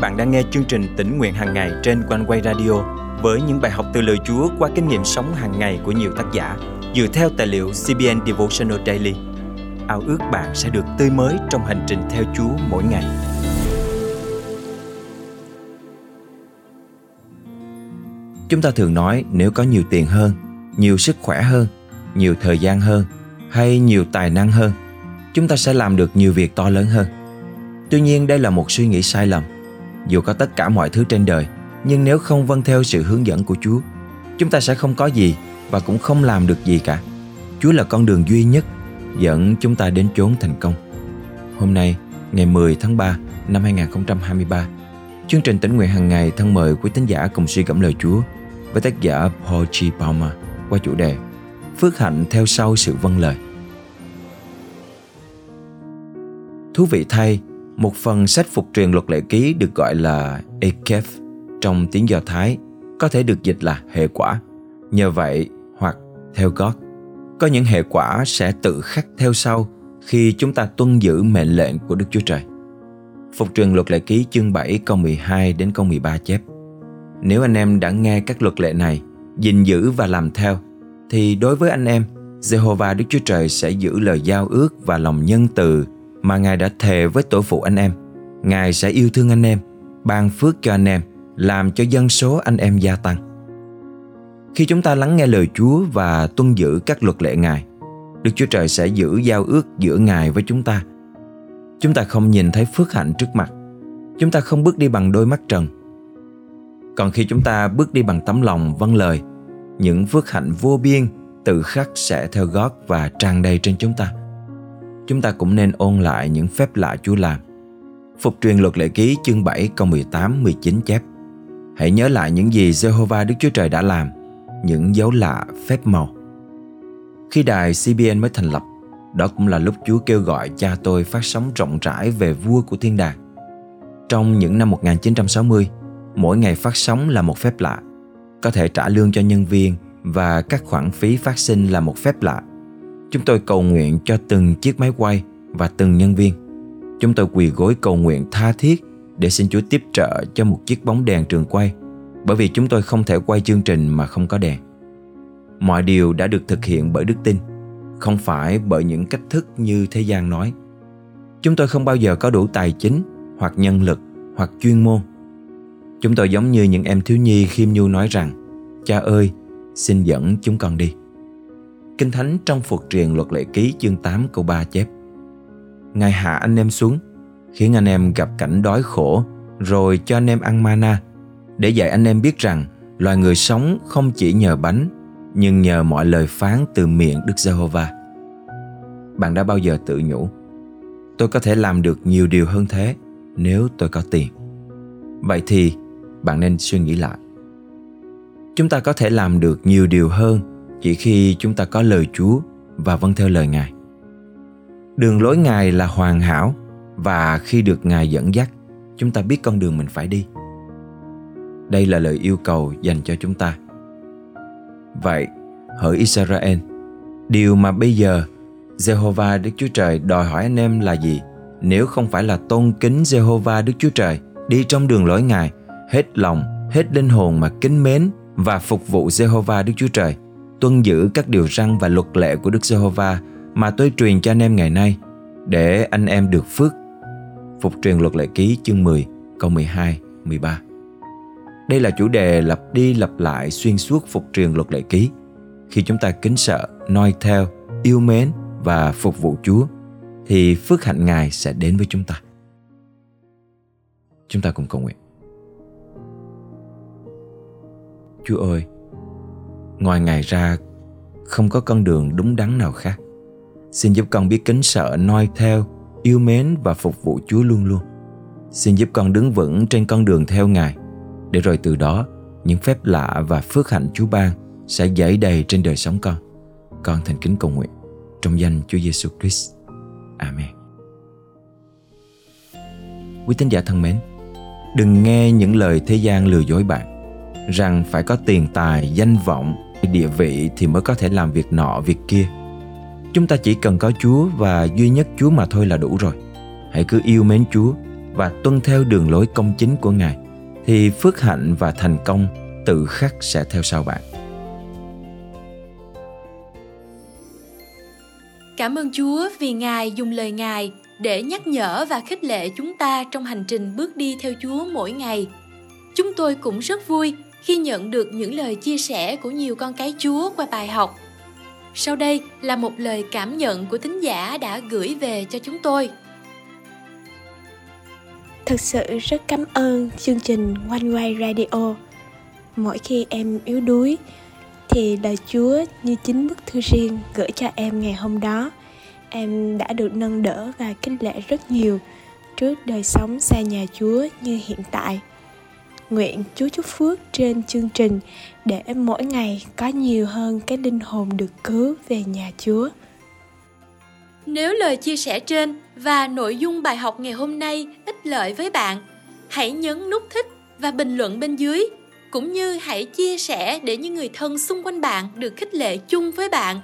bạn đang nghe chương trình tỉnh nguyện hàng ngày trên quanh quay radio với những bài học từ lời Chúa qua kinh nghiệm sống hàng ngày của nhiều tác giả dựa theo tài liệu CBN Devotional Daily. Ao ước bạn sẽ được tươi mới trong hành trình theo Chúa mỗi ngày. Chúng ta thường nói nếu có nhiều tiền hơn, nhiều sức khỏe hơn, nhiều thời gian hơn hay nhiều tài năng hơn, chúng ta sẽ làm được nhiều việc to lớn hơn. Tuy nhiên đây là một suy nghĩ sai lầm. Dù có tất cả mọi thứ trên đời, nhưng nếu không vâng theo sự hướng dẫn của Chúa, chúng ta sẽ không có gì và cũng không làm được gì cả. Chúa là con đường duy nhất dẫn chúng ta đến chốn thành công. Hôm nay, ngày 10 tháng 3 năm 2023, chương trình tỉnh nguyện hàng ngày thân mời quý tín giả cùng suy gẫm lời Chúa với tác giả Paul G. Palmer qua chủ đề Phước hạnh theo sau sự vâng lời. Thú vị thay, một phần sách phục truyền luật lệ ký được gọi là Ekef trong tiếng Do Thái có thể được dịch là hệ quả. Nhờ vậy hoặc theo God, có những hệ quả sẽ tự khắc theo sau khi chúng ta tuân giữ mệnh lệnh của Đức Chúa Trời. Phục truyền luật lệ ký chương 7 câu 12 đến câu 13 chép Nếu anh em đã nghe các luật lệ này, gìn giữ và làm theo, thì đối với anh em, Jehovah Đức Chúa Trời sẽ giữ lời giao ước và lòng nhân từ mà Ngài đã thề với tổ phụ anh em. Ngài sẽ yêu thương anh em, ban phước cho anh em, làm cho dân số anh em gia tăng. Khi chúng ta lắng nghe lời Chúa và tuân giữ các luật lệ Ngài, Đức Chúa Trời sẽ giữ giao ước giữa Ngài với chúng ta. Chúng ta không nhìn thấy phước hạnh trước mặt. Chúng ta không bước đi bằng đôi mắt trần. Còn khi chúng ta bước đi bằng tấm lòng vâng lời, những phước hạnh vô biên tự khắc sẽ theo gót và tràn đầy trên chúng ta chúng ta cũng nên ôn lại những phép lạ Chúa làm. Phục truyền luật lệ ký chương 7 câu 18 19 chép Hãy nhớ lại những gì Jehovah Đức Chúa Trời đã làm, những dấu lạ, phép màu. Khi đài CBN mới thành lập, đó cũng là lúc Chúa kêu gọi cha tôi phát sóng rộng rãi về vua của thiên đàng. Trong những năm 1960, mỗi ngày phát sóng là một phép lạ. Có thể trả lương cho nhân viên và các khoản phí phát sinh là một phép lạ. Chúng tôi cầu nguyện cho từng chiếc máy quay và từng nhân viên. Chúng tôi quỳ gối cầu nguyện tha thiết để xin Chúa tiếp trợ cho một chiếc bóng đèn trường quay bởi vì chúng tôi không thể quay chương trình mà không có đèn. Mọi điều đã được thực hiện bởi đức tin, không phải bởi những cách thức như thế gian nói. Chúng tôi không bao giờ có đủ tài chính hoặc nhân lực hoặc chuyên môn. Chúng tôi giống như những em thiếu nhi khiêm nhu nói rằng Cha ơi, xin dẫn chúng con đi. Kinh Thánh trong Phục truyền luật lệ ký chương 8 câu 3 chép. Ngài hạ anh em xuống, Khiến anh em gặp cảnh đói khổ, Rồi cho anh em ăn mana, Để dạy anh em biết rằng Loài người sống không chỉ nhờ bánh, Nhưng nhờ mọi lời phán từ miệng Đức Giê-hô-va. Bạn đã bao giờ tự nhủ, Tôi có thể làm được nhiều điều hơn thế Nếu tôi có tiền Vậy thì bạn nên suy nghĩ lại. Chúng ta có thể làm được nhiều điều hơn chỉ khi chúng ta có lời Chúa và vâng theo lời Ngài. Đường lối Ngài là hoàn hảo và khi được Ngài dẫn dắt, chúng ta biết con đường mình phải đi. Đây là lời yêu cầu dành cho chúng ta. Vậy, hỡi Israel, điều mà bây giờ Jehovah Đức Chúa Trời đòi hỏi anh em là gì? Nếu không phải là tôn kính Jehovah Đức Chúa Trời, đi trong đường lối Ngài, hết lòng, hết linh hồn mà kính mến và phục vụ Jehovah Đức Chúa Trời – tuân giữ các điều răn và luật lệ của Đức Giê-hô-va mà tôi truyền cho anh em ngày nay để anh em được phước. Phục truyền luật lệ ký chương 10 câu 12, 13. Đây là chủ đề lặp đi lặp lại xuyên suốt phục truyền luật lệ ký. Khi chúng ta kính sợ, noi theo, yêu mến và phục vụ Chúa thì phước hạnh Ngài sẽ đến với chúng ta. Chúng ta cùng cầu nguyện. Chúa ơi, Ngoài Ngài ra Không có con đường đúng đắn nào khác. Xin giúp con biết kính sợ noi theo Yêu mến và phục vụ Chúa luôn luôn. Xin giúp con đứng vững trên con đường theo Ngài Để rồi từ đó Những phép lạ và phước hạnh Chúa ban Sẽ dãy đầy trên đời sống con. Con thành kính cầu nguyện Trong danh Chúa Giêsu Christ. Amen. Quý tín giả thân mến Đừng nghe những lời thế gian lừa dối bạn rằng phải có tiền tài, danh vọng địa vị thì mới có thể làm việc nọ, việc kia chúng ta chỉ cần có chúa và duy nhất chúa mà thôi là đủ rồi hãy cứ yêu mến chúa và tuân theo đường lối công chính của Ngài, thì phước hạnh và thành công tự khắc sẽ theo sau bạn. Cảm ơn Chúa vì Ngài dùng lời Ngài để nhắc nhở và khích lệ chúng ta trong hành trình bước đi theo Chúa mỗi ngày. Chúng tôi cũng rất vui khi nhận được những lời chia sẻ của nhiều con cái Chúa qua bài học. Sau đây là một lời cảm nhận của tín giả đã gửi về cho chúng tôi. Thực sự rất cảm ơn chương trình One Way Radio. Mỗi khi em yếu đuối, thì lời Chúa như chính bức thư riêng gửi cho em ngày hôm đó. Em đã được nâng đỡ và kinh lệ rất nhiều trước đời sống xa nhà Chúa như hiện tại. Nguyện Chúa chúc phước trên chương trình để mỗi ngày có nhiều hơn cái linh hồn được cứu về nhà Chúa. Nếu lời chia sẻ trên và nội dung bài học ngày hôm nay ích lợi với bạn, hãy nhấn nút thích và bình luận bên dưới cũng như hãy chia sẻ để những người thân xung quanh bạn được khích lệ chung với bạn.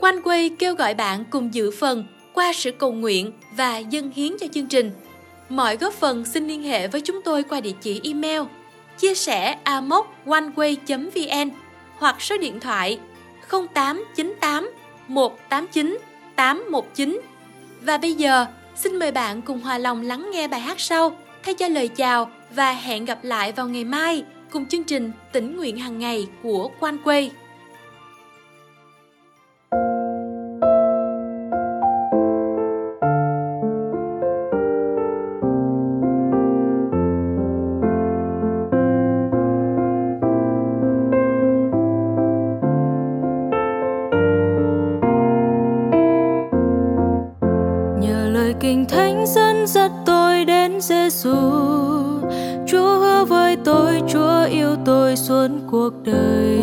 Quanh quay kêu gọi bạn cùng dự phần qua sự cầu nguyện và dâng hiến cho chương trình. Mọi góp phần xin liên hệ với chúng tôi qua địa chỉ email chia sẻ amoconeway.vn hoặc số điện thoại 0898 189 819. Và bây giờ, xin mời bạn cùng hòa lòng lắng nghe bài hát sau thay cho lời chào và hẹn gặp lại vào ngày mai cùng chương trình tỉnh nguyện hàng ngày của Quan Quay. Kinh thánh dẫn dắt tôi đến Giêsu. Chúa hứa với tôi, Chúa yêu tôi suốt cuộc đời.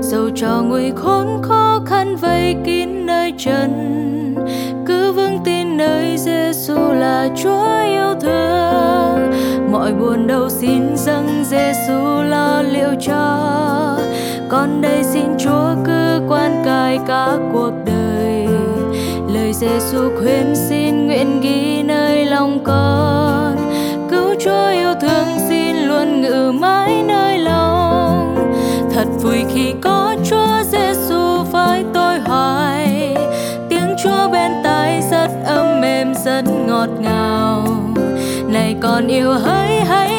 Dầu cho nguy khốn khó khăn vây kín nơi chân, cứ vững tin nơi Giêsu là Chúa yêu thương. Mọi buồn đau xin dâng Giêsu lo liệu cho. Con đây xin Chúa cứ quan cai cả cuộc đời lời Giêsu khuyên xin nguyện ghi nơi lòng con. Cứu Chúa yêu thương xin luôn ngự mãi nơi lòng. Thật vui khi có Chúa Giêsu với tôi hoài. Tiếng Chúa bên tai rất ấm êm rất ngọt ngào. Này con yêu hỡi hỡi